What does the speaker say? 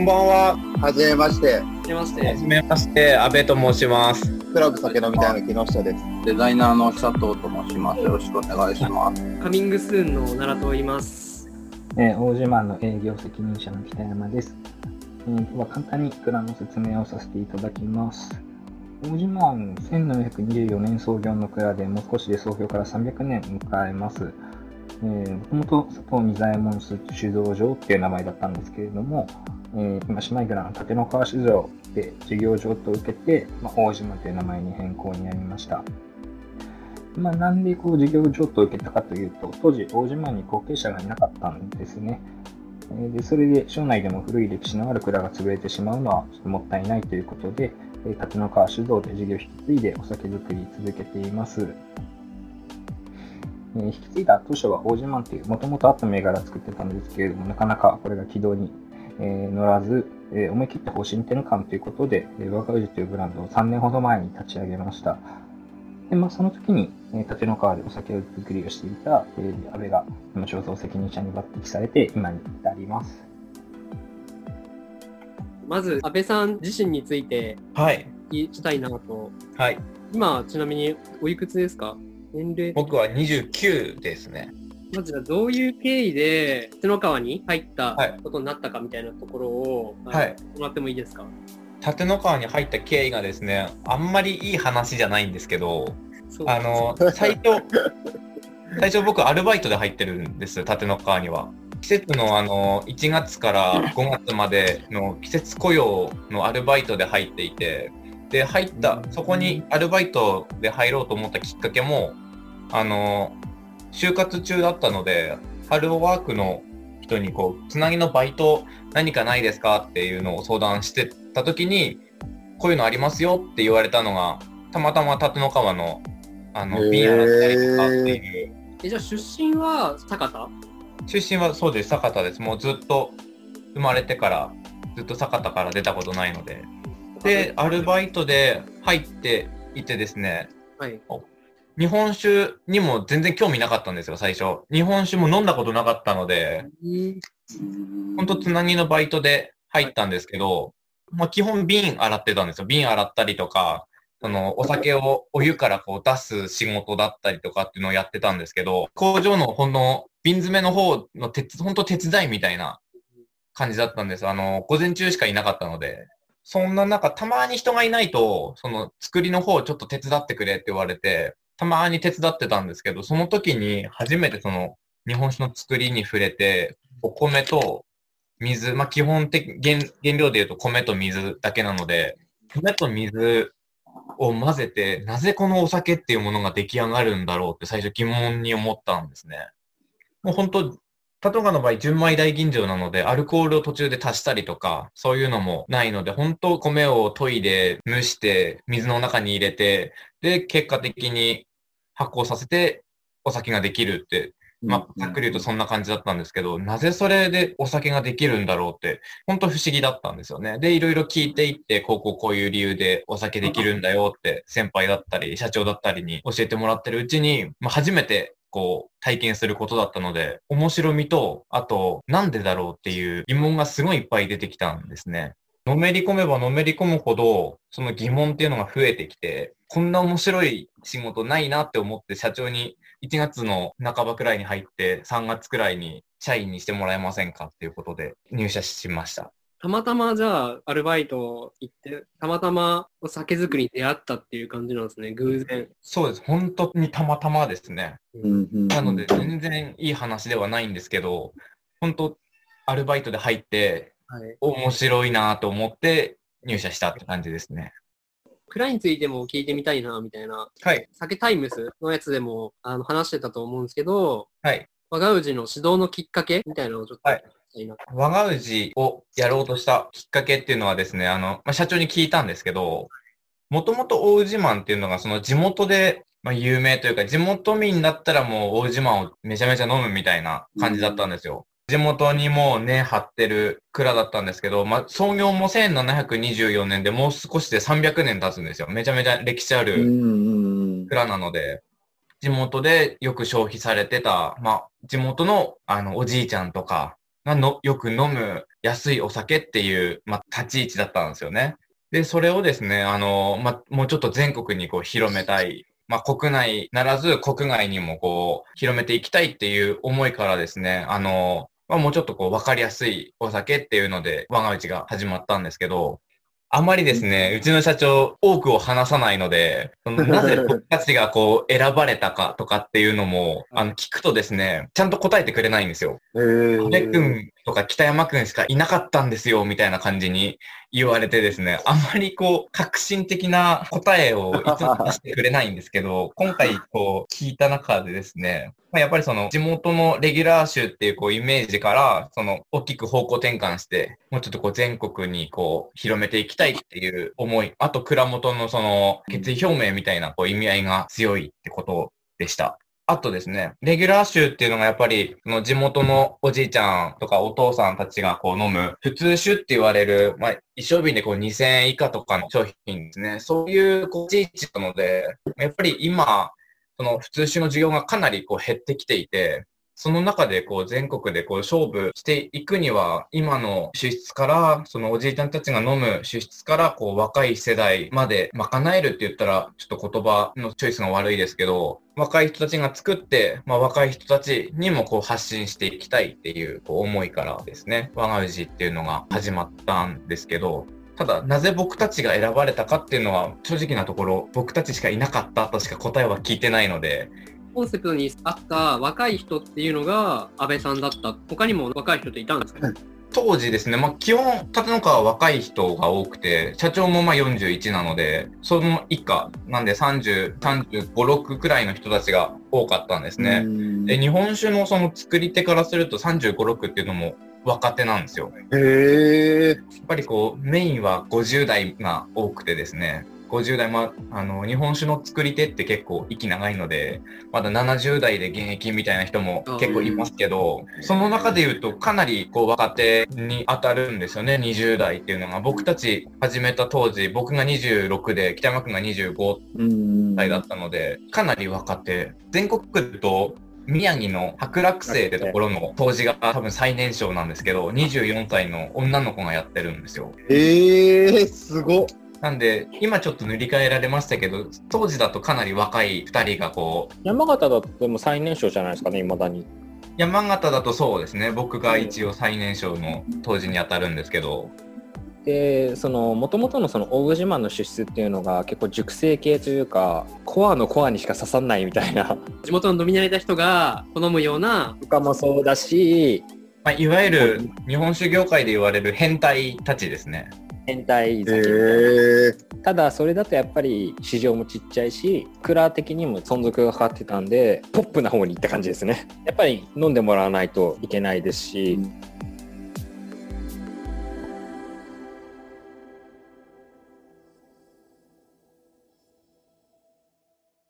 んばんは。はじめまして。はじめまして。はじめまして、阿部と申します。クラブ酒飲みたいの木下です。デザイナーの佐藤と申します。よろしくお願いします。カミングスーンの奈良と言います。えー、大島の営業責任者の北山です。えー、今日は簡単に蔵の説明をさせていただきます。大島湾1724年創業の蔵で、もう少しで創業から300年迎えます。えー、もともと佐藤仁左衛門酒造場っていう名前だったんですけれども、えー、今、姉妹蔵の立野川酒造で事業場と受けて、まあ、大島という名前に変更になりました。まあ、なんでこう事業譲渡を受けたかというと、当時、大島に後継者がいなかったんですね。でそれで、省内でも古い歴史のある蔵が潰れてしまうのはちょっともったいないということで、立野川酒造で事業を引き継いでお酒造り続けています。引き継いだ当初は大島という、もともとあった銘柄を作ってたんですけれども、なかなかこれが軌道に、え乗らず、え思い切って方針転換ということで、え我が氏というブランドを3年ほど前に立ち上げました。で、まあ、その時に、えー、立野川でお酒を作りをしていた、えー、安倍が、今、醸造責任者に抜擢されて、今に至ります。まず、安倍さん自身について、はい。聞きたいなと。はい。今、ちなみに、おいくつですか？年齢僕は29ですね。まずはどういう経緯で、立野川に入ったことになったかみたいなところを、はい。もらってもいいですか？立野川に入った経緯がですね、あんまりいい話じゃないんですけど、あの、最初、最初僕アルバイトで入ってるんです、立野川には。季節のあの、1月から5月までの季節雇用のアルバイトで入っていて、で、入った、そこにアルバイトで入ろうと思ったきっかけも、あの、就活中だったので、ハローワークの人にこう、つなぎのバイト何かないですかっていうのを相談してた時に、こういうのありますよって言われたのが、たまたま立野川の、あの、瓶洗ったりとかっていう。え、じゃあ出身は酒田？出身はそうです、酒田です。もうずっと生まれてから、ずっと酒田から出たことないので。で、アルバイトで入っていてですね、はい。日本酒にも全然興味なかったんですよ、最初。日本酒も飲んだことなかったので、ほんとつなぎのバイトで入ったんですけど、まあ基本瓶洗ってたんですよ。瓶洗ったりとか、そのお酒をお湯からこう出す仕事だったりとかっていうのをやってたんですけど、工場のほんの瓶詰めの方の手、ほんと手伝いみたいな感じだったんです。あの、午前中しかいなかったので。そんな中、たまに人がいないと、その作りの方をちょっと手伝ってくれって言われて、たまに手伝ってたんですけど、その時に初めてその日本酒の作りに触れて、お米と水、まあ、基本的原、原料で言うと米と水だけなので、米と水を混ぜて、なぜこのお酒っていうものが出来上がるんだろうって最初疑問に思ったんですね。もう本当、パトガの場合、純米大吟醸なので、アルコールを途中で足したりとか、そういうのもないので、本当米を研いで、蒸して、水の中に入れて、で、結果的に発酵させて、お酒ができるって、まあ、ざっくり言うとそんな感じだったんですけど、なぜそれでお酒ができるんだろうって、本当不思議だったんですよね。で、いろいろ聞いていって、こうこうこういう理由でお酒できるんだよって、先輩だったり、社長だったりに教えてもらってるうちに、まあ、初めてこう、体験することだったので、面白みと、あと、なんでだろうっていう疑問がすごいいっぱい出てきたんですね。のめり込めばのめり込むほど、その疑問っていうのが増えてきて、こんな面白い仕事ないなって思って社長に1月の半ばくらいに入って3月くらいに社員にしてもらえませんかっていうことで入社しました。たまたまじゃあアルバイト行って、たまたまお酒作りに出会ったっていう感じなんですね、偶然。そうです。本当にたまたまですね。うんうん、なので全然いい話ではないんですけど、本当アルバイトで入って、はい、面白いなと思って入社したって感じですね。蔵についても聞いてみたいな、みたいな。はい。酒タイムスのやつでもあの話してたと思うんですけど、はい。我が氏の指導のきっかけみたいなのをちょっと、はい。我が氏をやろうとしたきっかけっていうのはですね、あの、まあ、社長に聞いたんですけど、もともと大氏マンっていうのがその地元で、まあ、有名というか、地元民だったらもう大氏マンをめちゃめちゃ飲むみたいな感じだったんですよ。地元にもう根張ってる蔵だったんですけど、まあ、創業も1724年でもう少しで300年経つんですよ。めちゃめちゃ歴史ある蔵なので、地元でよく消費されてた、まあ、地元のあのおじいちゃんとかがのよく飲む安いお酒っていう、まあ、立ち位置だったんですよね。で、それをですね、あの、まあ、もうちょっと全国にこう広めたい。まあ、国内ならず国外にもこう広めていきたいっていう思いからですね、あの、まあ、もうちょっとこう分かりやすいお酒っていうので我が家が始まったんですけど、あまりですね、うちの社長多くを話さないので、その なぜ僕たちがこう選ばれたかとかっていうのも、あの聞くとですね、ちゃんと答えてくれないんですよ。へー阿部くんとか北山くんしかいなかったんですよ、みたいな感じに言われてですね、あんまりこう、革新的な答えをいつも出してくれないんですけど、今回こう、聞いた中でですね、ま、やっぱりその地元のレギュラー州っていうこうイメージから、その大きく方向転換して、もうちょっとこう全国にこう広めていきたいっていう思い、あと蔵元のその決意表明みたいなこう意味合いが強いってことでした。あとですね、レギュラー酒っていうのがやっぱり、その地元のおじいちゃんとかお父さんたちがこう飲む、普通酒って言われる、まあ、一升瓶でこう2000円以下とかの商品ですね。そういうこう地域なので、やっぱり今、その普通酒の需要がかなりこう減ってきていて、その中でこう全国でこう勝負していくには、今の支出から、そのおじいちゃんたちが飲む支出から、こう若い世代まで賄えるって言ったら、ちょっと言葉のチョイスが悪いですけど、若い人たちが作って、まあ、若い人たちにもこう発信していきたいっていうこう思いからですね、我が氏っていうのが始まったんですけど、ただ、なぜ僕たちが選ばれたかっていうのは、正直なところ、僕たちしかいなかったとしか答えは聞いてないので、コンセプトにあった若い人っていうのが安倍さんだった。他にも若い人っていたんですか？当時ですね、まあ、基本、立野川は若い人が多くて、社長もまあ41なので、その以下、なんで30、35、6くらいの人たちが多かったんですね。で、日本酒のその作り手からすると35、6っていうのも若手なんですよ。へえ。やっぱりこう、メインは50代が多くてですね、50代、まあ、あの、日本酒の作り手って結構息長いので、まだ70代で現役みたいな人も結構いますけど、その中で言うとかなりこう若手に当たるんですよね、20代っていうのが。僕たち始めた当時、僕が26で、北山くんが25うん歳だったので、かなり若手。全国区と宮城の白楽生ってところの当時が多分最年少なんですけど、24歳の女の子がやってるんですよ。へえ、すごっ。なんで、今ちょっと塗り替えられましたけど、当時だとかなり若い2人がこう、山形だとでも最年少じゃないですかね、未だに。山形だとそうですね、僕が一応最年少の当時に当たるんですけど、で、その、もともとのその大口島の出出っていうのが結構熟成系というか、コアのコアにしか刺さんないみたいな、地元の飲み慣れた人が好むような、とかもそうだし、まあ、いわゆる日本酒業界で言われる変態たちですね。変態へ酒。え。ただそれだとやっぱり市場もちっちゃいしクラー的にも存続がかかってたんでポップな方に行った感じですねやっぱり飲んでもらわないといけないですし